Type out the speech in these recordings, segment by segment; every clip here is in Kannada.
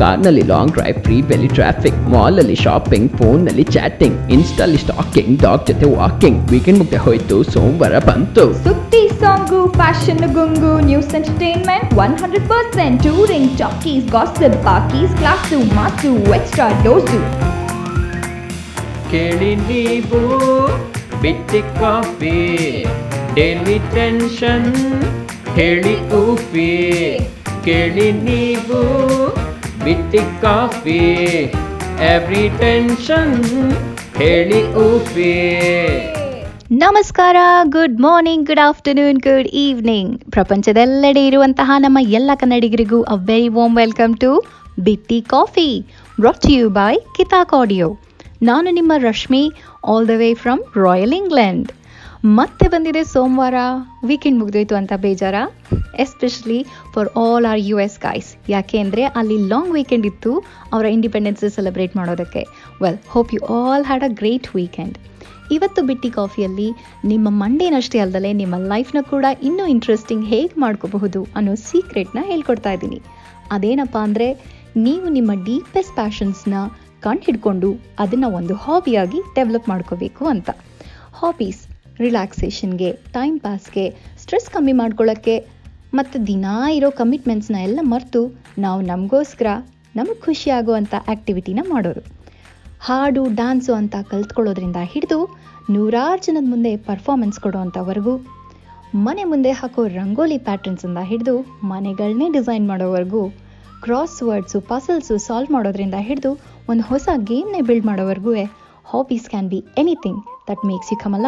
ಕಾರ್ನಲ್ಲಿ ಲಾಂಗ್ ಡ್ರೈವ್ ಫ್ರೀ ಬೆಲಿ ಟ್ರಾಫಿಕ್ ಮಾಲ್ ಅಲ್ಲಿ ಶಾಪಿಂಗ್ ಫೋನ್ ನಲ್ಲಿ ಚಾಟಿಂಗ್ ಇನ್ಸ್ಟಾಲ್ ಸ್ಟಾಕಿಂಗ್ ಡಾಗ್ ಜೊತೆ ವಾಕಿಂಗ್ ವೀಕೆಂಡ್ ಮುಗ್ದೆ ಹೋಯ್ತು ಸೋಮವಾರ ಬಂತು ಸುದ್ದಿ song fashion ಗುಂಗು news entertainment one hundred percent touring talkies gossip ಪಾಕೀಸ್ class ಮಾಸು ಎಕ್ಸ್ಟ್ರಾ ಡೋಸು ಕೇಳಿ ನೀವು ಬಿಟ್ಟಿ ಕಾಫಿ ಡೈಲಿ ಟೆನ್ಷನ್ ಹೇಳಿ ಊಫಿ ಕೇಳಿ ನೀವು ಬಿಟ್ಟಿ ಕಾಫಿ ಎವ್ರಿ ಟೆನ್ಷನ್ ಹೇಳಿ ಊಫಿ ನಮಸ್ಕಾರ good morning good afternoon good evening ಪ್ರಪಂಚದೆಲ್ಲೆಡೆ ಇರುವಂತಹ ನಮ್ಮ ಎಲ್ಲ ಕನ್ನಡಿಗರಿಗೂ a very warm welcome to Bitti coffee brought you by Kitaak audio ನಾನು ನಿಮ್ಮ Rashmi all the way from royal England ಮತ್ತೆ ಬಂದಿದೆ ಸೋಮವಾರ. ವೀಕೆಂಡ್ ಮುಗಿದೋಯ್ತು ಅಂತ ಬೇಜಾರ? Especially for all our U S guys ಯಾಕೆ ಅಂದರೆ ಅಲ್ಲಿ ಲಾಂಗ್ ವೀಕೆಂಡ್ ಇತ್ತು, ಅವರ ಇಂಡಿಪೆಂಡೆನ್ಸ್ ಸೆಲೆಬ್ರೇಟ್ ಮಾಡೋದಕ್ಕೆ. Well hope you all had a great weekend ಇವತ್ತು ಬಿಟ್ಟಿ ಕಾಫಿಯಲ್ಲಿ ನಿಮ್ಮ ಮಂಡೇನಷ್ಟೇ ಅಲ್ಲದೆ ನಿಮ್ಮ ಲೈಫ್ನ ಕೂಡ ಇನ್ನೂ ಇಂಟ್ರೆಸ್ಟಿಂಗ್ ಹೇಗೆ ಮಾಡ್ಕೋಬಹುದು ಅನ್ನೋ ಸೀಕ್ರೆಟ್ನ ಹೇಳ್ಕೊಡ್ತಾ ಇದ್ದೀನಿ. ಅದೇನಪ್ಪ ಅಂದರೆ, ನೀವು ನಿಮ್ಮ ಡೀಪೆಸ್ಟ್ ಪ್ಯಾಷನ್ಸ್ನ ಕಂಡು ಹಿಡ್ಕೊಂಡು ಅದನ್ನು ಒಂದು ಹಾಬಿಯಾಗಿ ಡೆವಲಪ್ ಮಾಡ್ಕೋಬೇಕು ಅಂತ. ಹಾಬೀಸ್ ರಿಲ್ಯಾಕ್ಸೇಷನ್ಗೆ ಟೈಮ್ ಪಾಸ್ಗೆ ಸ್ಟ್ರೆಸ್ ಕಮ್ಮಿ ಮಾಡ್ಕೊಳ್ಳೋಕ್ಕೆ ಮತ್ತು ದಿನಾ ಇರೋ ಕಮಿಟ್ಮೆಂಟ್ಸ್ನ ಎಲ್ಲ ಮರೆತು ನಾವು ನಮಗೋಸ್ಕರ ನಮಗೆ ಖುಷಿ ಆಗುವಂಥ ಆ್ಯಕ್ಟಿವಿಟಿನ ಮಾಡೋರು ಹಾಡು ಡ್ಯಾನ್ಸು ಅಂತ ಕಲ್ತ್ಕೊಳ್ಳೋದ್ರಿಂದ ಹಿಡಿದು ನೂರಾರು ಜನದ ಮುಂದೆ ಪರ್ಫಾರ್ಮೆನ್ಸ್ ಕೊಡೋವಂಥವರೆಗೂ ಮನೆ ಮುಂದೆ ಹಾಕೋ ರಂಗೋಲಿ ಪ್ಯಾಟ್ರನ್ಸಿಂದ ಹಿಡಿದು ಮನೆಗಳನ್ನೇ ಡಿಸೈನ್ ಮಾಡೋವರೆಗೂ ಕ್ರಾಸ್ ವರ್ಡ್ಸು ಪಸಲ್ಸು ಸಾಲ್ವ್ ಮಾಡೋದ್ರಿಂದ ಹಿಡಿದು ಒಂದು ಹೊಸ ಗೇಮ್ನೇ build ಮಾಡೋವರೆಗೂ hobbies can be anything that makes you come a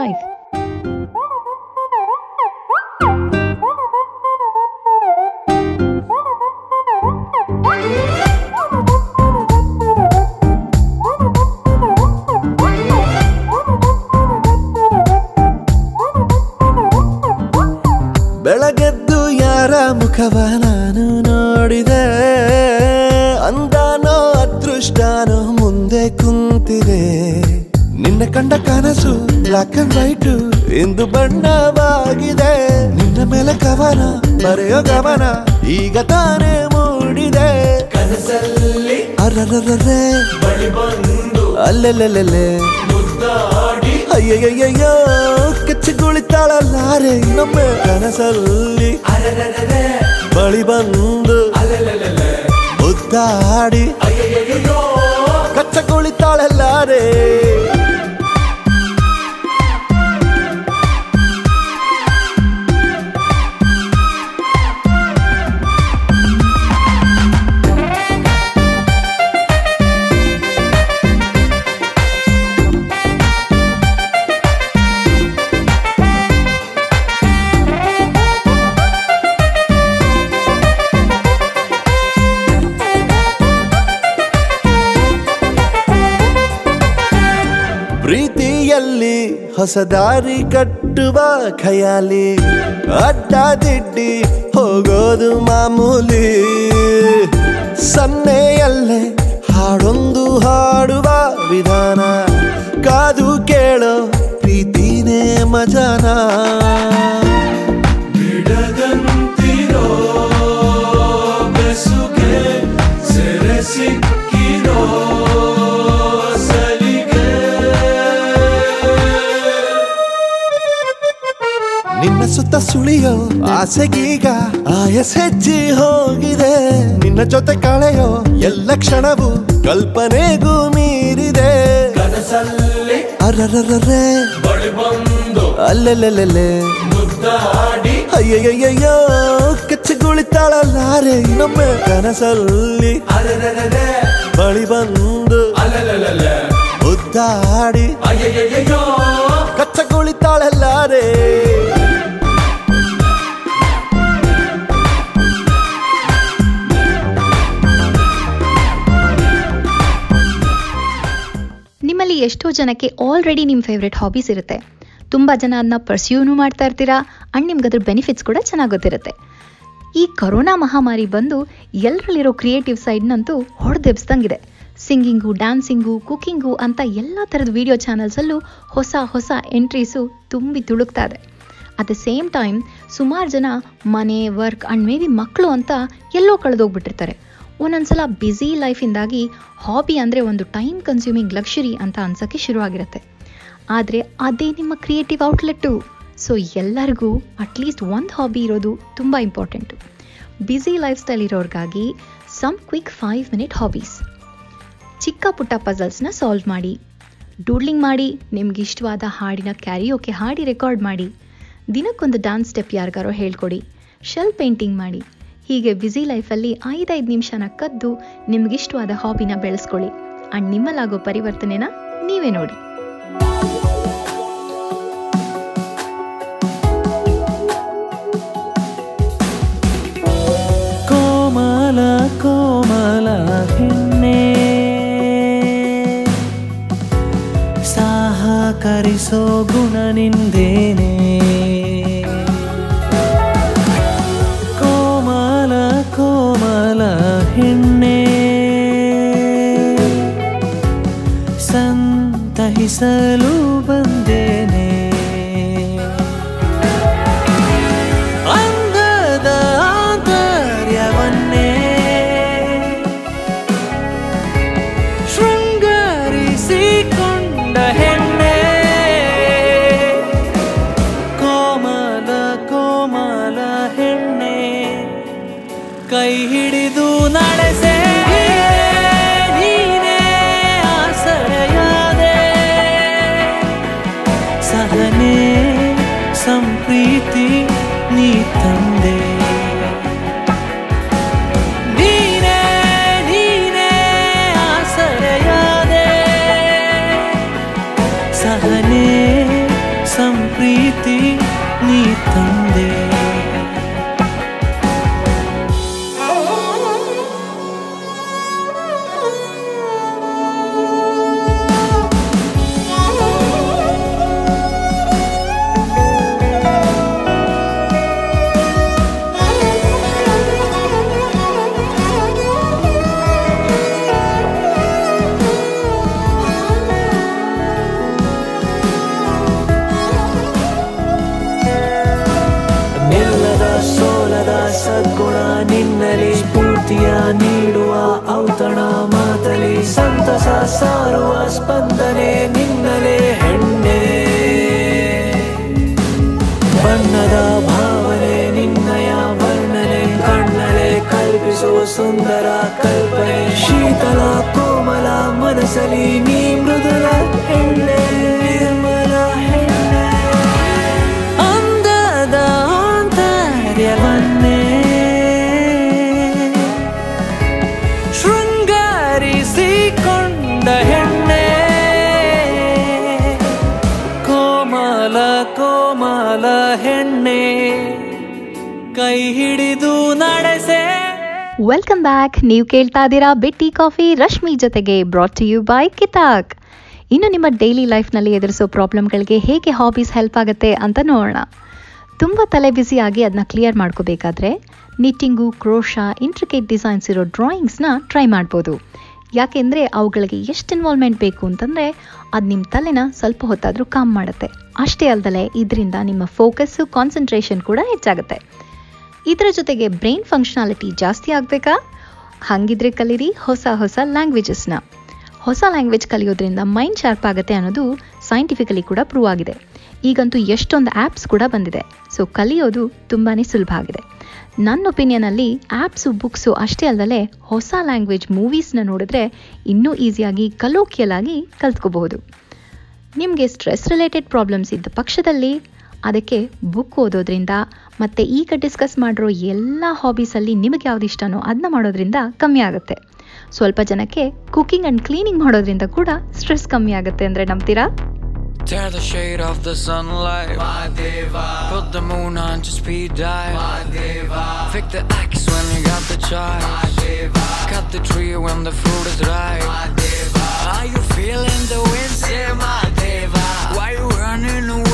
black and white ಇಂದು ಬಣ್ಣವಾಗಿದೆ. ನಿನ್ನ ಮೇಲೆ ಕವನ ಬರೆಯೋ ಗಮನ ಈಗ ತಾನೇ ಮೂಡಿದೆ. ಕನಸಲ್ಲಿ ಅರರರರೆ ಅಲ್ಲೆಲ್ಲೆಲ್ಲೆಲ್ಲೆ. ಅಯ್ಯಯ್ಯಯ್ಯೋ ಕೆಚ್ಚಗುಳಿತಾಳಲ್ಲಾರೆ. ನಮ್ಮ ಕನಸಲ್ಲಿ ಬಳಿ ಬಂದು ಮುದ್ದಾಡಿ. ಕಚ್ಚಗುಳಿತಾಳಲ್ಲಾರೆ. ಹೊಸ ದಾರಿ ಕಟ್ಟುವ ಖಯಾಲಿ ಅಡ್ಡ ದಿಡ್ಡಿ ಹೋಗೋದು ಮಾಮೂಲಿ. ಸನ್ನೆಯಲ್ಲೇ ಹಾಡೊಂದು ಹಾಡುವ ವಿಧಾನ, ಕಾದು ಕೇಳೋ ಪ್ರೀತಿನೇ ಮಜಾನ. ಆಸೆಗೀಗ ಆಯಸ್ ಹೆಚ್ಚಿ ಹೋಗಿದೆ. ನಿನ್ನ ಜೊತೆ ಕಳೆಯೋ ಎಲ್ಲ ಕ್ಷಣವು ಕಲ್ಪನೆಗೂ ಮೀರಿದೆ. ಕನಸಲ್ಲಿ ಅರರರರೆ. ಅಲ್ಲೆಲ್ಲೆಲ್ಲೆಲ್ಲೆ. ಅಯ್ಯಯ್ಯಯ್ಯೋ ಕೆಚ್ಚಗುಳಿತಾಳಲ್ಲಾರೆ. ನಮ್ಮ ಕನಸಲ್ಲಿ ಬಳಿ ಬಂದು ಮುದ್ದಾಡಿ. ಕಚ್ಚಗುಳಿತಾಳಲ್ಲಾರೆ. ಎಷ್ಟೋ ಜನಕ್ಕೆ ಆಲ್ರೆಡಿ ನಿಮ್ಮ ಫೇವ್ರೆಟ್ ಹಾಬೀಸ್ ಇರುತ್ತೆ. ತುಂಬ ಜನ ಅದನ್ನ ಪರ್ಸ್ಯೂನು ಮಾಡ್ತಾ ಇರ್ತೀರಾ ಆ್ಯಂಡ್ ನಿಮ್ಗೆ ಅದ್ರ ಬೆನಿಫಿಟ್ಸ್ ಕೂಡ ಚೆನ್ನಾಗಿ ಗೊತ್ತಿರುತ್ತೆ. ಈ ಕೊರೋನಾ ಮಹಾಮಾರಿ ಬಂದು ಎಲ್ಲರಲ್ಲಿರೋ ಕ್ರಿಯೇಟಿವ್ ಸೈಡ್ನಂತೂ ಹೊಡೆದೆಬ್ಸ್ದಂಗಿದೆ. ಸಿಂಗಿಂಗು ಡ್ಯಾನ್ಸಿಂಗು ಕುಕ್ಕಿಂಗು ಅಂತ ಎಲ್ಲ ಥರದ ವಿಡಿಯೋ ಚಾನಲ್ಸಲ್ಲೂ ಹೊಸ ಹೊಸ ಎಂಟ್ರೀಸು ತುಂಬಿ ತುಳುಕ್ತಾ ಇದೆ. ಅಟ್ ದ ಸೇಮ್ ಟೈಮ್ ಸುಮಾರು ಜನ ಮನೆ ವರ್ಕ್ ಆ್ಯಂಡ್ ಮೇ ಬಿ ಮಕ್ಕಳು ಅಂತ ಎಲ್ಲೋ ಕಳೆದೋಗ್ಬಿಟ್ಟಿರ್ತಾರೆ. ಒಂದೊಂದ್ಸಲ ಬ್ಯುಸಿ ಲೈಫಿಂದಾಗಿ ಹಾಬಿ ಅಂದರೆ ಒಂದು ಟೈಮ್ ಕನ್ಸ್ಯೂಮಿಂಗ್ ಲಕ್ಷುರಿ ಅಂತ ಅನ್ಸೋಕ್ಕೆ ಶುರುವಾಗಿರುತ್ತೆ. ಆದರೆ ಅದೇ ನಿಮ್ಮ ಕ್ರಿಯೇಟಿವ್ ಔಟ್ಲೆಟ್ಟು ಸೊ ಎಲ್ಲರಿಗೂ ಅಟ್ಲೀಸ್ಟ್ ಒಂದು ಹಾಬಿ ಇರೋದು ತುಂಬ important busy life style ಇರೋರಿಗಾಗಿ some quick five minute hobbies ಚಿಕ್ಕ ಪುಟ್ಟ ಪಜಲ್ಸ್ನ ಸಾಲ್ವ್ ಮಾಡಿ. ಡೂಡ್ಲಿಂಗ್ ಮಾಡಿ, ನಿಮ್ಗೆ ಇಷ್ಟವಾದ ಹಾಡಿನ ಕ್ಯಾರಿಯೋಕೆ ಹಾಡಿ ರೆಕಾರ್ಡ್ ಮಾಡಿ. ದಿನಕ್ಕೊಂದು ಡ್ಯಾನ್ಸ್ ಸ್ಟೆಪ್ ಯಾರಿಗಾರೋ ಹೇಳ್ಕೊಡಿ. ಶೆಲ್ ಪೇಂಟಿಂಗ್ ಮಾಡಿ. ಹೀಗೆ ಬ್ಯುಸಿ ಲೈಫಲ್ಲಿ ಐದೈದು ನಿಮಿಷನ ಕದ್ದು ನಿಮಗಿಷ್ಟವಾದ ಹಾಬಿನ ಬೆಳೆಸ್ಕೊಳ್ಳಿ. ಆ್ಯಂಡ್ ನಿಮ್ಮಲ್ಲಾಗೋ ಪರಿವರ್ತನೆನ ನೀವೇ ನೋಡಿ. ಕೋಮಲ ಕೋಮಲ ಹೆಣ್ಣೆ. ಸಹಕರಿಸೋ ಗುಣ ನಿಂದೇನೆ ಸಾರುವ ಸ್ಪಂದನೆ ನಿನ್ನಲೆ ಹೆಣ್ಣೆ. ಬಣ್ಣದ ಭಾವನೆ ನಿನ್ನಯ ವರ್ಣನೆ, ಕಣ್ಣಲೆ ಕಲ್ಪಿಸುವ ಸುಂದರ ಕಲ್ಪನೆ, ಶೀತಲ ಕೋಮಲ ಮನಸಲಿ ನೀ ಮೃದುರ ಹೆಣ್ಣೆ. ವೆಲ್ಕಮ್ ಬ್ಯಾಕ್ ನೀವು ಕೇಳ್ತಾ ಇದ್ದೀರಾ ಬಿಟ್ಟಿ ಕಾಫಿ, ರಶ್ಮಿ ಜೊತೆಗೆ brought to you by Kitaak. ಇನ್ನು ನಿಮ್ಮ ಡೈಲಿ ಲೈಫ್ನಲ್ಲಿ ಎದುರಿಸೋ ಪ್ರಾಬ್ಲಮ್ಗಳಿಗೆ ಹೇಗೆ ಹಾಬೀಸ್ ಹೆಲ್ಪ್ ಆಗುತ್ತೆ ಅಂತ ನೋಡೋಣ. ತುಂಬ ತಲೆ ಬ್ಯುಸಿ ಆಗಿ ಅದನ್ನ ಕ್ಲಿಯರ್ ಮಾಡ್ಕೋಬೇಕಾದ್ರೆ ನಿಟ್ಟಿಂಗು ಕ್ರೋಶಾ ಇಂಟ್ರಿಕೇಟ್ ಡಿಸೈನ್ಸ್ ಇರೋ ಡ್ರಾಯಿಂಗ್ಸ್ನ ಟ್ರೈ ಮಾಡ್ಬೋದು. ಯಾಕೆಂದರೆ ಅವುಗಳಿಗೆ ಎಷ್ಟು ಇನ್ವಾಲ್ವ್ಮೆಂಟ್ ಬೇಕು ಅಂತಂದರೆ ಅದು ನಿಮ್ಮ ತಲೆನ ಸ್ವಲ್ಪ ಹೊತ್ತಾದರೂ ಕಾಮ್ ಮಾಡುತ್ತೆ. ಅಷ್ಟೇ ಅಲ್ಲದೆ ಇದರಿಂದ ನಿಮ್ಮ ಫೋಕಸ್ಸು ಕಾನ್ಸಂಟ್ರೇಷನ್ ಕೂಡ ಹೆಚ್ಚಾಗುತ್ತೆ. ಇದರ ಜೊತೆಗೆ ಬ್ರೈನ್ ಫಂಕ್ಷನಾಲಿಟಿ ಜಾಸ್ತಿ ಆಗಬೇಕಾ? ಹಾಗಿದ್ರೆ ಕಲೀರಿ ಹೊಸ ಹೊಸ ಲ್ಯಾಂಗ್ವೇಜಸ್ನ ಹೊಸ ಲ್ಯಾಂಗ್ವೇಜ್ ಕಲಿಯೋದ್ರಿಂದ ಮೈಂಡ್ ಶಾರ್ಪ್ ಆಗುತ್ತೆ ಅನ್ನೋದು ಸೈಂಟಿಫಿಕಲಿ ಕೂಡ ಪ್ರೂವ್ ಆಗಿದೆ. ಈಗಂತೂ ಎಷ್ಟೊಂದು ಆ್ಯಪ್ಸ್ ಕೂಡ ಬಂದಿದೆ. ಸೊ ಕಲಿಯೋದು ತುಂಬಾ ಸುಲಭ ಆಗಿದೆ. ನನ್ನ ಒಪಿನಿಯನಲ್ಲಿ ಆ್ಯಪ್ಸು ಬುಕ್ಸು ಅಷ್ಟೇ ಅಲ್ಲದೆ ಹೊಸ ಲ್ಯಾಂಗ್ವೇಜ್ ಮೂವೀಸ್ನ ನೋಡಿದ್ರೆ ಇನ್ನೂ ಈಸಿಯಾಗಿ ಕಲೋಕಿಯಲ್ ಆಗಿ ಕಲ್ತ್ಕೋಬಹುದು. ನಿಮಗೆ ಸ್ಟ್ರೆಸ್ ರಿಲೇಟೆಡ್ ಪ್ರಾಬ್ಲಮ್ಸ್ ಇದ್ದ ಪಕ್ಷದಲ್ಲಿ ಅದಕ್ಕೆ ಬುಕ್ ಓದೋದ್ರಿಂದ ಮತ್ತು ಈಗ ಡಿಸ್ಕಸ್ ಮಾಡಿರೋ ಎಲ್ಲ ಹಾಬೀಸಲ್ಲಿ ನಿಮಗೆ ಯಾವ್ದು ಇಷ್ಟನೋ ಅದನ್ನ ಮಾಡೋದ್ರಿಂದ ಕಮ್ಮಿ ಆಗುತ್ತೆ ಸ್ವಲ್ಪ ಜನಕ್ಕೆ ಕುಕಿಂಗ್ ಆ್ಯಂಡ್ ಕ್ಲೀನಿಂಗ್ ಮಾಡೋದ್ರಿಂದ ಕೂಡ ಸ್ಟ್ರೆಸ್ ಕಮ್ಮಿ ಆಗುತ್ತೆ ಅಂದರೆ ನಂಬ್ತೀರಾ Tear the shade off the sunlight. Put the moon on to speed dial. Madeva. Pick the axe when you got the choice. Cut the tree when the fruit is ripe. Are you feeling the wind? Say my deva. Why you running away?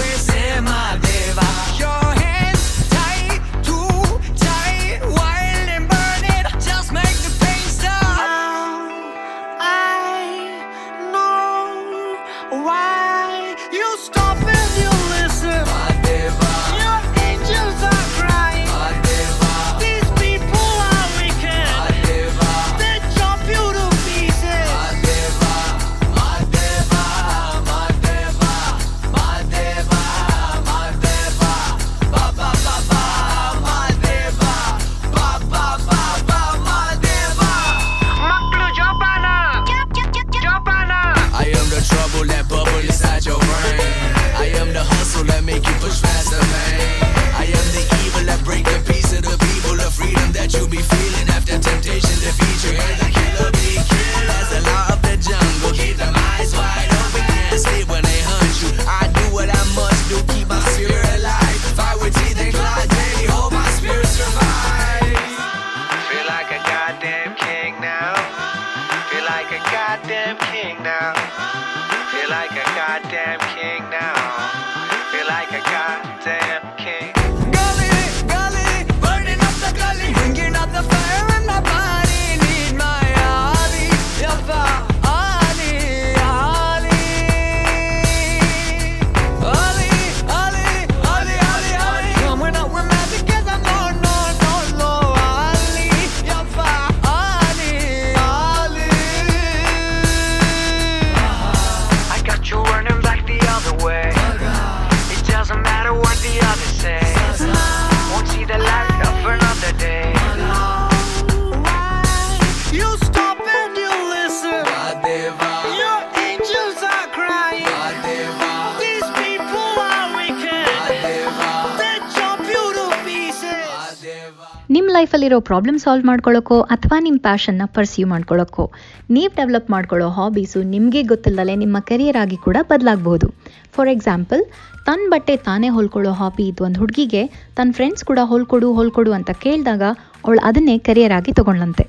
ಲೈಫಲ್ಲಿರೋ ಪ್ರಾಬ್ಲಮ್ ಸಾಲ್ವ್ ಮಾಡ್ಕೊಳ್ಳೋಕ್ಕೋ ಅಥವಾ ನಿಮ್ಮ ಪ್ಯಾಷನ್ನ ಪರ್ಸ್ಯೂ ಮಾಡ್ಕೊಳ್ಳೋಕೋ? ನೀವು ಡೆವಲಪ್ ಮಾಡ್ಕೊಳ್ಳೋ ಹಾಬೀಸು ನಿಮಗೆ ಗೊತ್ತಿಲ್ಲದಲ್ಲೇ ನಿಮ್ಮ ಕೆರಿಯರ್ ಆಗಿ ಕೂಡ ಬದಲಾಗಬಹುದು. ಫಾರ್ ಎಕ್ಸಾಂಪಲ್ ತನ್ನ ಬಟ್ಟೆ ತಾನೇ ಹೊಲ್ಕೊಳ್ಳೋ ಹಾಬಿ ಇದು ಒಂದು ಹುಡುಗಿಗೆ ತನ್ನ ಫ್ರೆಂಡ್ಸ್ ಕೂಡ ಹೊಲ್ಕೊಡು ಹೊಲ್ಕೊಡು ಅಂತ ಕೇಳಿದಾಗ ಅವಳು ಅದನ್ನೇ ಕೆರಿಯರ್ ಆಗಿ ತಗೊಂಡ್ಲಂತೆ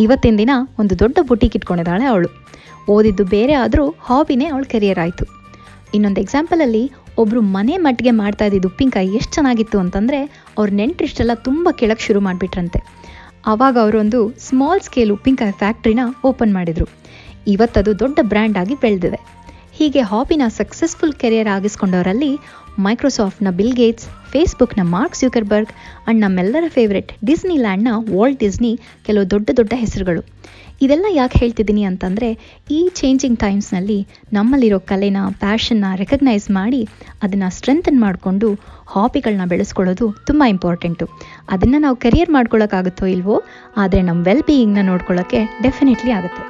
ಇವತ್ತಿನ ದಿನ ಒಂದು ದೊಡ್ಡ ಬುಟೀಕ್ ಇಟ್ಕೊಂಡಿದ್ದಾಳೆ ಅವಳು. ಓದಿದ್ದು ಬೇರೆ ಆದರೂ ಹಾಬಿನೇ ಅವಳು ಕೆರಿಯರ್ ಆಯಿತು. ಇನ್ನೊಂದು ಎಕ್ಸಾಂಪಲಲ್ಲಿ ಒಬ್ಬರು ಮನೆ ಮಟ್ಟಿಗೆ ಮಾಡ್ತಾ ಇದ್ದಿದ್ದು ಉಪ್ಪಿನಕಾಯಿ ಎಷ್ಟು ಚೆನ್ನಾಗಿತ್ತು ಅಂತಂದರೆ ಅವ್ರ ನೆಂಟ್ರಿಷ್ಟೆಲ್ಲ ತುಂಬ ಕೇಳಕ್ಕೆ ಶುರು ಮಾಡಿಬಿಟ್ರಂತೆ. ಆವಾಗ ಅವರೊಂದು ಸ್ಮಾಲ್ ಸ್ಕೇಲ್ ಉಪ್ಪಿನಕಾಯಿ ಫ್ಯಾಕ್ಟ್ರಿನ ಓಪನ್ ಮಾಡಿದರು. ಇವತ್ತದು ದೊಡ್ಡ ಬ್ರ್ಯಾಂಡ್ ಆಗಿ ಬೆಳೆದಿದೆ. ಹೀಗೆ ಹಾಬಿನ ಸಕ್ಸಸ್ಫುಲ್ ಕೆರಿಯರ್ ಆಗಿಸ್ಕೊಂಡವರಲ್ಲಿ ಮೈಕ್ರೋಸಾಫ್ಟ್ನ ಬಿಲ್ ಗೇಟ್ಸ್ ಫೇಸ್ಬುಕ್ನ ಮಾರ್ಕ್ ಸ್ಯೂಕರ್ಬರ್ಗ್ ಅಂಡ್ ನಮ್ಮೆಲ್ಲರ ಫೇವ್ರೆಟ್ ಡಿಸ್ನಿ ಲ್ಯಾಂಡ್ನ ವಾಲ್ಟ್ ಡಿಸ್ನಿ ಕೆಲವು ದೊಡ್ಡ ದೊಡ್ಡ ಹೆಸರುಗಳು. ಇದೆಲ್ಲ ಯಾಕೆ ಹೇಳ್ತಿದ್ದೀನಿ ಅಂತಂದರೆ, ಈ ಚೇಂಜಿಂಗ್ ಟೈಮ್ಸ್ನಲ್ಲಿ ನಮ್ಮಲ್ಲಿರೋ ಕಲೆನ ಪ್ಯಾಷನ್ನ ರೆಕಗ್ನೈಸ್ ಮಾಡಿ ಅದನ್ನು ಸ್ಟ್ರೆಂಥನ್ ಮಾಡಿಕೊಂಡು ಹಾಬಿಗಳನ್ನ ಬೆಳೆಸ್ಕೊಳ್ಳೋದು ತುಂಬ ಇಂಪಾರ್ಟೆಂಟು ಅದನ್ನು ನಾವು ಕೆರಿಯರ್ ಮಾಡ್ಕೊಳ್ಳೋಕ್ಕಾಗುತ್ತೋ ಇಲ್ವೋ, ಆದರೆ ನಮ್ಮ ವೆಲ್ ಬೀಯಿಂಗ್ನ ನೋಡ್ಕೊಳ್ಳೋಕ್ಕೆ ಡೆಫಿನೆಟ್ಲಿ ಆಗುತ್ತೆ.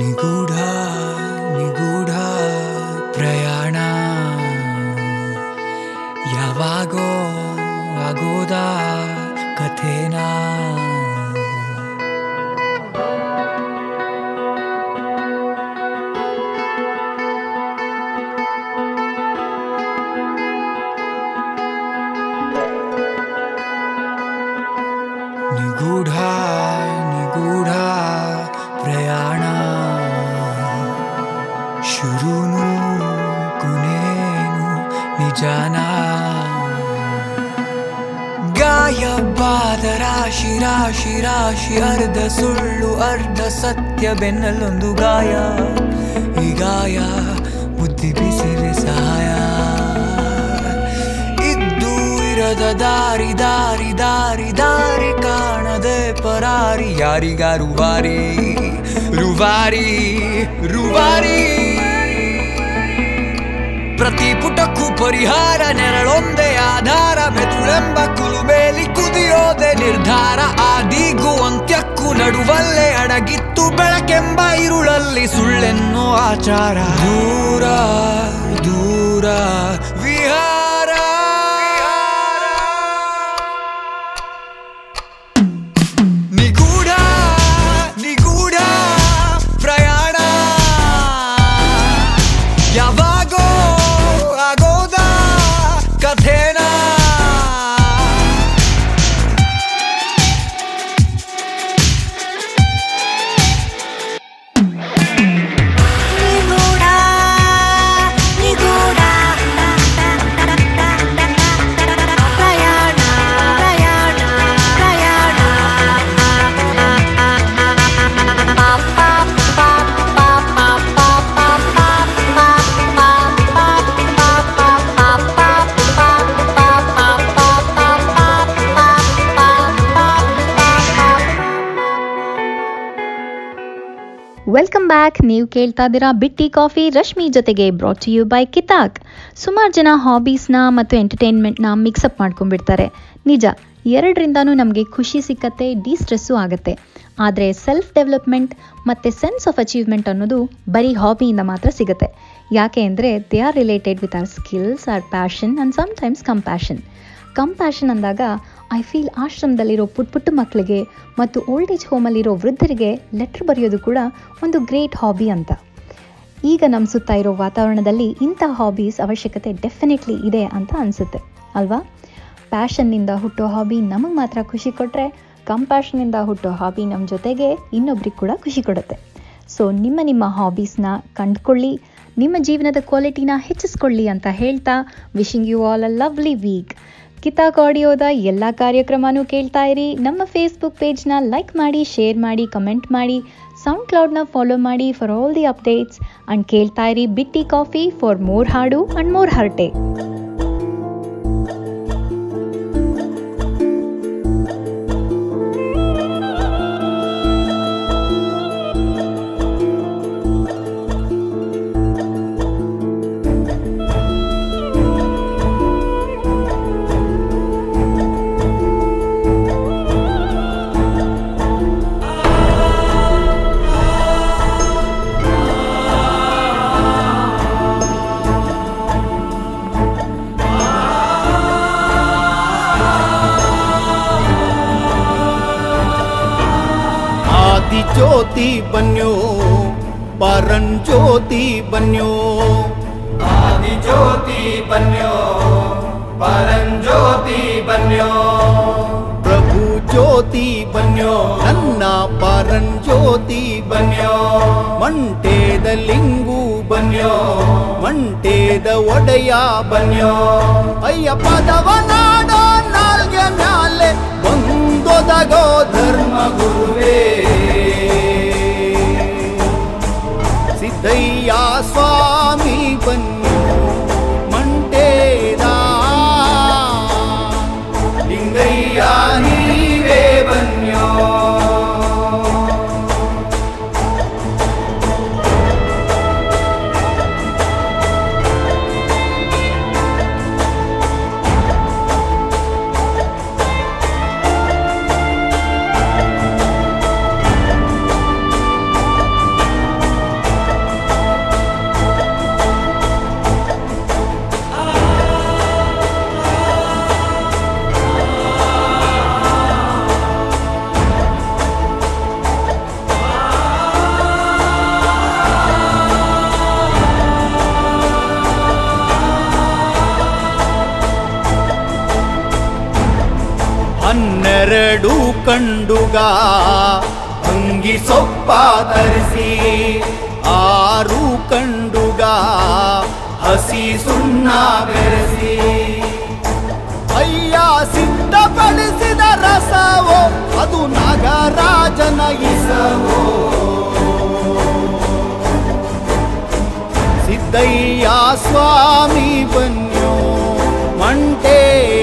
ನಿಗೂಢ ನಿಗೂಢ ಯಾವಾಗೋ ಆಗೋದ ಕಥೆನಾ ನಿಗೂಢ ನಿಗೂಢ ಪ್ರಯಾಣ ಶುರುನು ಕೊನೇನು ನಿಜಾನ ಗಾಯಬಾದ ರಾಶಿ ರಾಶಿ ರಾಶಿ, ಅರ್ಧ ಸುಳ್ಳು, ಅರ್ಧ ಸತ್ಯ, ಬೆನ್ನಲ್ಲೊಂದು ಗಾಯ. ಈ ಗಾಯ ಬುದ್ಧಿ ಬಿಸಿರೆ ಸಹಾಯ. ಇದ್ದು ಇರದ ದಾರಿ ದಾರಿ ದಾರಿ ದಾರಿ ಕಾಣದೆ ಪರಾರಿ. ಯಾರಿಗ ರುವಾರಿ ರುವಾರಿ ರುವಾರಿ. ಪ್ರತಿ ಪುಟಕ್ಕೂ ಪರಿಹಾರ, ನೆರಳೊಂದೇ ಆಧಾರ, ಮೆದುಳೆಂಬ ಕುಲುಮೇಲಿ ಕುದಿಯೋದೆ ನಿರ್ಧಾರ. ಆದಿಗೂ ಅಂತ್ಯಕ್ಕೂ ನಡುವಲ್ಲೇ ಅಡಗಿತ್ತು. ಬೆಳಕೆಂಬ ಇರುಳಲ್ಲಿ ಸುಳ್ಳೆನ್ನು ಆಚಾರ. ದೂರ ದೂರ ಬ್ಯಾಕ್ ನೀವು ಕೇಳ್ತಾ ಇದ್ದೀರಾ ಬಿಟ್ಟಿ ಕಾಫಿ, ರಶ್ಮಿ ಜೊತೆಗೆ ಬ್ರಾಟ್ ಯು ಬೈ ಕಿತಾಕ್. ಸುಮಾರು ಜನ ಹಾಬೀಸ್ನ ಮತ್ತು ಎಂಟರ್ಟೈನ್ಮೆಂಟ್ನ ಮಿಕ್ಸಪ್ ಮಾಡ್ಕೊಂಡ್ಬಿಡ್ತಾರೆ. ನಿಜ, ಎರಡರಿಂದನೂ ನಮಗೆ ಖುಷಿ ಸಿಕ್ಕತ್ತೆ ಡಿಸ್ಟ್ರೆಸ್ಸು ಆಗುತ್ತೆ. ಆದರೆ ಸೆಲ್ಫ್ ಡೆವಲಪ್ಮೆಂಟ್ ಮತ್ತು ಸೆನ್ಸ್ ಆಫ್ ಅಚೀವ್ಮೆಂಟ್ ಅನ್ನೋದು ಬರೀ ಹಾಬಿಯಿಂದ ಮಾತ್ರ ಸಿಗುತ್ತೆ. ಯಾಕೆ ಅಂದರೆ they are related with our skills our passion and sometimes compassion compassion ಅಂದಾಗ ಐ ಫೀಲ್ ಆಶ್ರಮದಲ್ಲಿರೋ ಪುಟ್ ಪುಟ್ಟ ಮಕ್ಕಳಿಗೆ ಮತ್ತು ಓಲ್ಡ್ ಏಜ್ ಹೋಮಲ್ಲಿರೋ ವೃದ್ಧರಿಗೆ ಲೆಟ್ರ್ ಬರೆಯೋದು ಕೂಡ ಒಂದು ಗ್ರೇಟ್ ಹಾಬಿ ಅಂತ. ಈಗ ನಮ್ಮ ಸುತ್ತ ಇರೋ ವಾತಾವರಣದಲ್ಲಿ ಇಂಥ ಹಾಬೀಸ್ ಅವಶ್ಯಕತೆ ಡೆಫಿನೆಟ್ಲಿ ಇದೆ ಅಂತ ಅನಿಸುತ್ತೆ, ಅಲ್ವಾ? ಪ್ಯಾಷನ್ನಿಂದ ಹುಟ್ಟೋ ಹಾಬಿ ನಮಗೆ ಮಾತ್ರ ಖುಷಿ ಕೊಟ್ಟರೆ ಕಂಪ್ಯಾಷನ್ನಿಂದ ಹುಟ್ಟೋ ಹಾಬಿ ನಮ್ಮ ಜೊತೆಗೆ ಇನ್ನೊಬ್ರಿಗೆ ಕೂಡ ಖುಷಿ ಕೊಡುತ್ತೆ. ಸೊ ನಿಮ್ಮ ನಿಮ್ಮ ಹಾಬೀಸ್ನ ಕಂಡುಕೊಳ್ಳಿ, ನಿಮ್ಮ ಜೀವನದ ಕ್ವಾಲಿಟಿನ ಹೆಚ್ಚಿಸ್ಕೊಳ್ಳಿ ಅಂತ ಹೇಳ್ತಾ wishing you all a lovely week ಕಿತಾಕ್ ಆಡಿಯೋದ ಎಲ್ಲ ಕಾರ್ಯಕ್ರಮನೂ ಕೇಳ್ತಾ ಇರಿ. ನಮ್ಮ ಫೇಸ್ಬುಕ್ ಪೇಜ್ನ ಲೈಕ್ ಮಾಡಿ ಶೇರ್ ಮಾಡಿ ಕಮೆಂಟ್ ಮಾಡಿ ಸೌಂಡ್ ಕ್ಲೌಡ್ನ ಫಾಲೋ ಮಾಡಿ for all the updates and ಕೇಳ್ತಾ ಇರಿ ಬಿಟ್ಟಿ ಕಾಫಿ ಫಾರ್ ಮೋರ್ ಹಾಡು ಆ್ಯಂಡ್ ಮೋರ್ ಹರ್ಟೆ. ಮಂಟೇದ ಲಿಂಗು ಬನ್ಯೋ, ಮಂಟೇದ ಒಡೆಯ ಬನ್ಯೋ. ಅಯ್ಯ ಪದವ ನಾಡೋ, ನಾಲ್ಗೆ ಮ್ಯಾಲೆ ಒಂದೊದಗೋ ಧರ್ಮ ಗುರುವೇ. ಸಿದ್ದಯ್ಯ ಸ್ವಾಮಿ ಬನ್ಯೋ, ಮಂಟೇದ. ಲಿಂಗಯ್ಯ ಕಂಡುಗ. ಅಂಗಿ ಸೊಪ್ಪ ತರಿಸಿ ಆರು ಕಂಡುಗ. ಹಸಿ ಸುಣ್ಣ ಬೆರೆಸಿ. ಅಯ್ಯ ಸಿದ್ಧಪಡಿಸಿದ ರಸವೋ, ಅದು ನಾಗರಾಜನ ಇಸವೋ. ಸಿದ್ದಯ್ಯ ಸ್ವಾಮಿ ಬನ್ಯೋ ಮಂಟೆ